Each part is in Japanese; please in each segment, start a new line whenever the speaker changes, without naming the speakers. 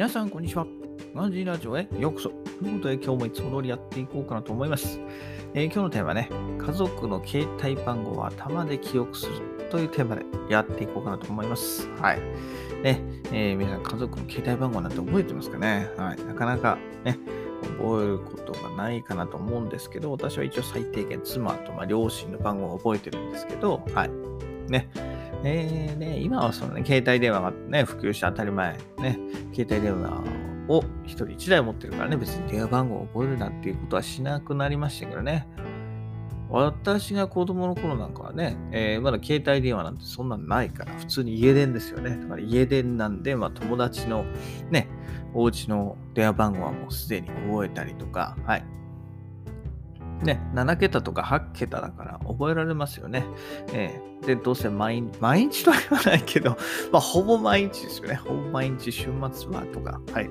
皆さん、こんにちは。ガンジーラジオへようこそ。ということで、今日もいつも通りやっていこうかなと思います。えー今日のテーマはね、家族の携帯番号を頭で記憶するというテーマでやっていこうかなと思います。はい。ね、えー皆さん、家族の携帯番号なんて覚えてますかね？はい。なかなかね、覚えることがないかなと思うんですけど、私は一応最低限妻と、ま、両親の番号を覚えてるんですけど、はい。ね。えーね、今はそのね、携帯電話がね、普及して当たり前。ね、携帯電話を一人一台持ってるからね、別に電話番号を覚えるなんていうことはしなくなりましたけどね。私が子供の頃なんかはね、えーまだ携帯電話なんてそんなんないから、普通に家電ですよね。だから家電なんで、まあ友達のね、お家の電話番号はもうすでに覚えたりとか、はい。ね、7桁とか8桁だから覚えられますよね。えーで、どうせ毎日、毎日とは言わないけど、まあ、ほぼ毎日ですよね。ほぼ毎日、週末はとか、はい。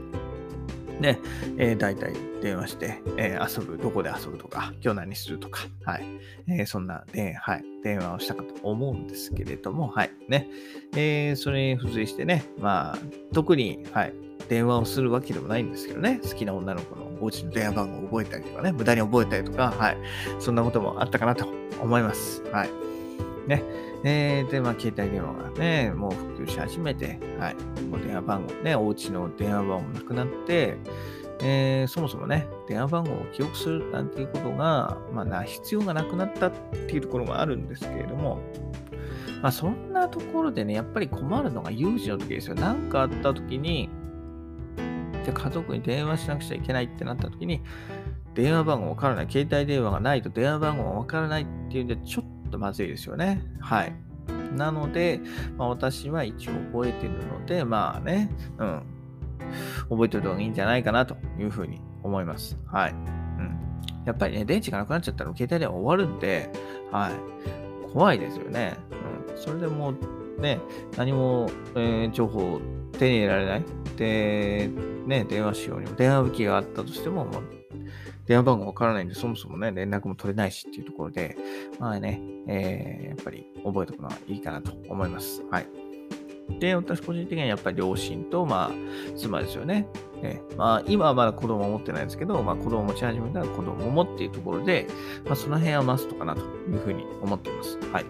ね、えー、大体電話して、えー遊ぶ、どこで遊ぶとか、今日何するとか、はい。えーそんな、で、はい、電話をしたかと思うんですけれども、はい。ね、えーそれに付随してね、まあ、特に、はい、電話をするわけでもないんですけどね、好きな女の子のお家の電話番号を覚えたりとかね、無駄に覚えたりとか、はい。そんなこともあったかなと思います。はい。ね。えーで、まあ、携帯電話がね、もう普及し始めて、はい。もう電話番号ね、お家の電話番号もなくなって、えーそもそもね、電話番号を記憶するなんていうことが、まあな、必要がなくなったっていうところがあるんですけれども、まあ、そんなところでね、やっぱり困るのが有事の時ですよ。何かあった時に、じゃ家族に電話しなくちゃいけないってなった時に、電話番号わからない、携帯電話がないと電話番号がわからないっていうんで、ちょっとまずいですよね。はい。なので、まあ、私は一応覚えてるので、まあね、うん。覚えておいた方がいいんじゃないかなというふうに思います。はい。うん。やっぱりね、電池がなくなっちゃったら携帯電話終わるんで、はい。怖いですよね。うん。それでもう、ね、何も、えー情報手に入れられない？で、ね、電話しようにも、電話機があったとしても、もう電話番号わからないんで、そもそもね、連絡も取れないしっていうところで、まあね、えーやっぱり覚えておくのはいいかなと思います。はい。で、私個人的にはやっぱり両親と、まあ、妻ですよね。えまあ、今はまだ子供を持ってないですけど、まあ、子供を持ち始めたら子供を持っているところで、まあ、その辺はマストかなというふうに思っています。はい。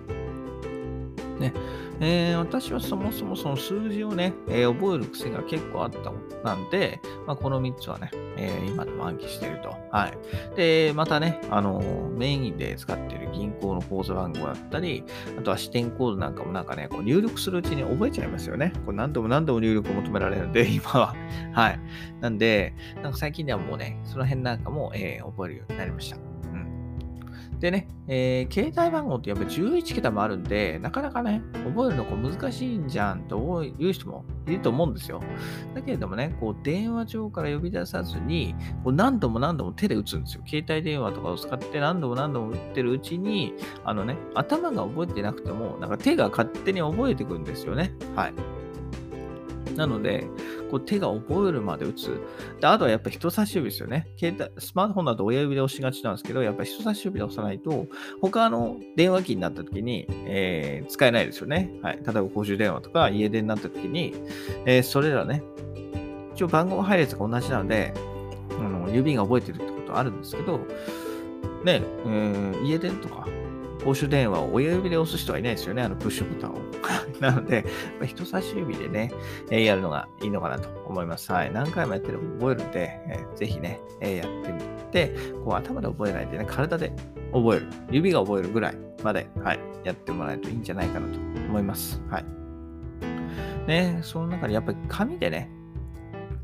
ね。えー私はそもそもその数字をね、えー覚える癖が結構あったもんなんで、まあ、この3つはね、えー今でも暗記していると。はい。で、またね、あのメインで使っている銀行の口座番号だったり、あとは支店コードなんかもなんかね、こう入力するうちに覚えちゃいますよね。これ何度も何度も入力を求められるので、今は。はい。なんで、なんか最近ではもうね、その辺なんかも、えー覚えるようになりました。でね、えー携帯番号ってやっぱ11桁もあるんで、なかなかね、覚えるのこう難しいんじゃんという人もいると思うんですよ。だけれどもね、こう電話帳から呼び出さずに、こう何度も何度も手で打つんですよ。携帯電話とかを使って何度も何度も打ってるうちに、あのね、頭が覚えてなくても、なんか手が勝手に覚えてくるんですよね。はい。なので、こう手が覚えるまで打つ。で、あとはやっぱ人差し指ですよね。携帯、スマートフォンだと親指で押しがちなんですけど、やっぱ人差し指で押さないと、他の電話機になった時に、えー使えないですよね。はい。例えば公衆電話とか家電になった時に、えーそれらね、一応番号配列が同じなので、あの指が覚えてるってことはあるんですけど、ね、えー家電とか公衆電話を親指で押す人はいないですよね、あのプッシュボタンを。なので、まあ人差し指でね、えーやるのがいいのかなと思います。はい。何回もやってれば覚えるんで、えーぜひね、えーやってみて、こう頭で覚えないでね、体で覚える。指が覚えるぐらいまで、はい、やってもらえるといいんじゃないかなと思います。はい。ね、その中にやっぱり紙でね、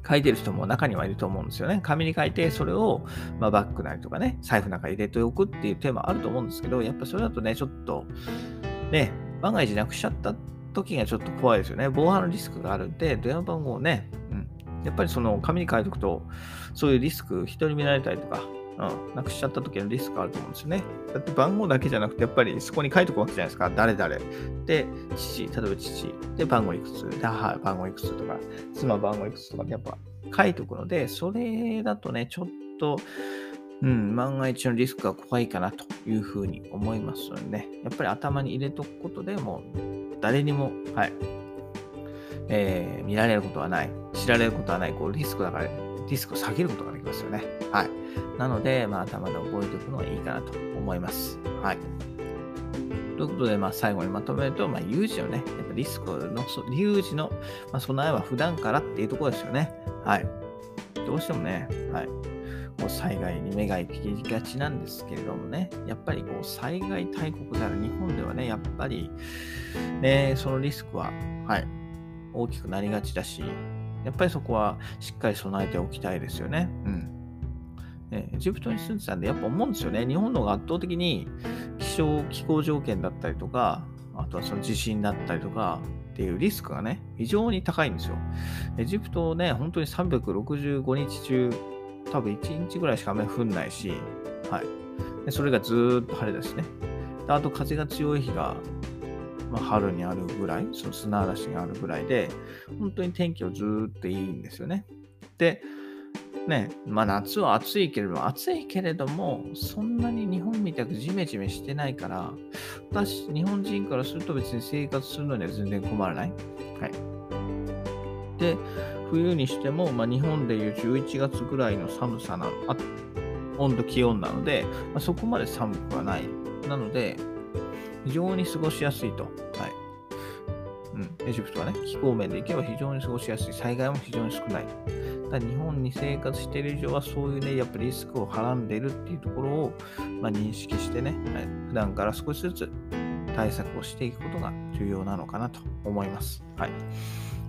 書いてる人も中にはいると思うんですよね。紙に書いて、それを、まあ、バッグなりとかね、財布なんか入れておくっていう手もあると思うんですけど、やっぱそれだとね、ちょっと、ね、万が一なくしちゃった時がちょっと怖いですよね。防犯のリスクがあるんで、電話番号をね、うん、やっぱりその紙に書いておくと、そういうリスク、人に見られたりとか、うん、なくしちゃった時のリスクあると思うんですよね。だって番号だけじゃなくて、やっぱりそこに書いておくわけじゃないですか。誰々。で、父、例えば父。で、番号いくつ。で、母、番号いくつとか、妻、番号いくつとかってやっぱ書いておくので、それだとね、ちょっと、うん、万が一のリスクが怖いかなというふうに思いますのでね、やっぱり頭に入れとくことでもう、誰にも、はい、えー、見られることはない、知られることはない、こうリスクだから、リスクを下げることができますよね。はい。なので、まあ、頭で覚えておくのがいいかなと思います。はい。ということで、まあ、最後にまとめると、まあ、有事のね、やっぱリスクの、有事の、まあ、備えは普段からっていうところですよね。はい。どうしてもね、はい。こう災害に目が行きがちなんですけれどもね、やっぱりこう災害大国である日本ではね、やっぱり、ね、そのリスクは、はい、大きくなりがちだし、やっぱりそこはしっかり備えておきたいですよね。うん。エジプトに住んでたんで、やっぱ思うんですよね。日本の方が圧倒的に気象、気候条件だったりとか、あとはその地震だったりとかっていうリスクがね、非常に高いんですよ。エジプトね、本当に365日中、多分1日ぐらいしか雨降んないし、はい。でそれがずーっと晴れだしね。あと風が強い日が、まあ、春にあるぐらい、その砂嵐があるぐらいで、本当に天気はずーっといいんですよね。で、ね、まあ夏は暑いけれども、暑いけれども、そんなに日本みたくジメジメしてないから、私、日本人からすると別に生活するのには全然困らない。はい。で、冬にしても、まあ、日本でいう11月ぐらいの寒さな、あ温度、気温なので、まあ、そこまで寒くはない。なので、非常に過ごしやすいと。はい。うん、エジプトはね、気候面でいけば非常に過ごしやすい。災害も非常に少ない。だ日本に生活している以上はそういうね、やっぱりリスクをはらんでいるっていうところを、まあ、認識してね、はい、普段から少しずつ対策をしていくことが重要なのかなと思います。はい。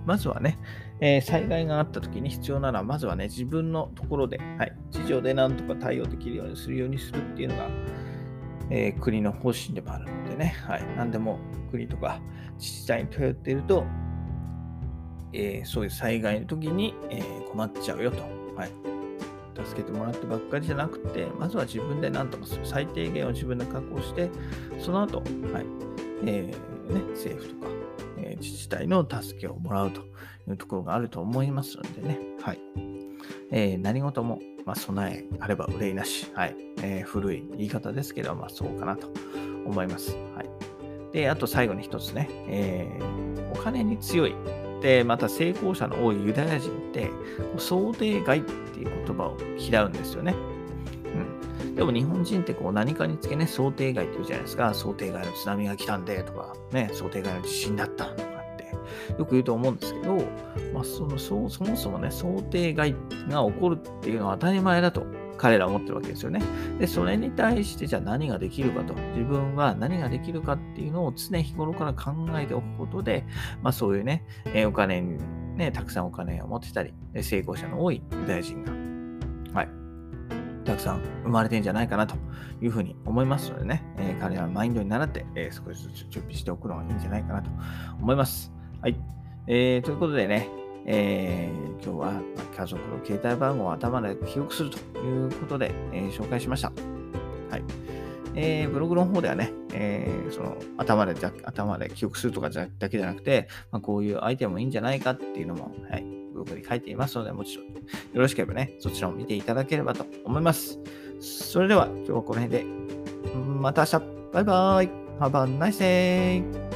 まずはね、えー、災害があった時に必要なのは、まずはね、自分のところで、はい、地上でなんとか対応できるようにするようにするっていうのが、えー、国の方針でもあるのでね、はい、何でも国とか自治体に頼っていると、えー、そういう災害の時に、えー、困っちゃうよと。はい。助けてもらってばっかりじゃなくて、まずは自分で何とかする。最低限を自分で確保して、その後、はい。えー、ね、政府とか、えー、自治体の助けをもらうというところがあると思いますのでね。はい。えー、何事も、まあ、備えあれば憂いなし。はい。えー、古い言い方ですけど、まあ、そうかなと思います。はい。で、あと最後に一つね、えー、お金に強いで、また成功者の多いユダヤ人って、想定外っていう言葉を嫌うんですよね。うん。でも日本人ってこう何かにつけね、想定外って言うじゃないですか。想定外の津波が来たんでとか、ね、想定外の地震だったとかよく言うと思うんですけど、まあ、そのそそもそもね、想定外が起こるっていうのは当たり前だと彼らは思ってるわけですよね。で、それに対してじゃあ何ができるかと、自分は何ができるかっていうのを常日頃から考えておくことで、まあそういうね、えお金に、ね、たくさんお金を持ってたり、成功者の多いユダヤ人が、はい、たくさん生まれてんじゃないかなというふうに思いますのでね、えー、彼らのマインドに習って、えー、少しずつ準備しておくのがいいんじゃないかなと思います。はい。えー、ということでね、えー、今日は家族の携帯番号を頭で記憶するということで、えー、紹介しました。はい。えー、ブログの方ではね、えー、その頭で頭で記憶するとかだけじゃなくて、まあ、こういうアイテムもいいんじゃないかっていうのも、はい、ブログに書いていますので、もちろんよろしければね、そちらを見ていただければと思います。それでは今日はこの辺で、また明日バイバイ !Have a nice day!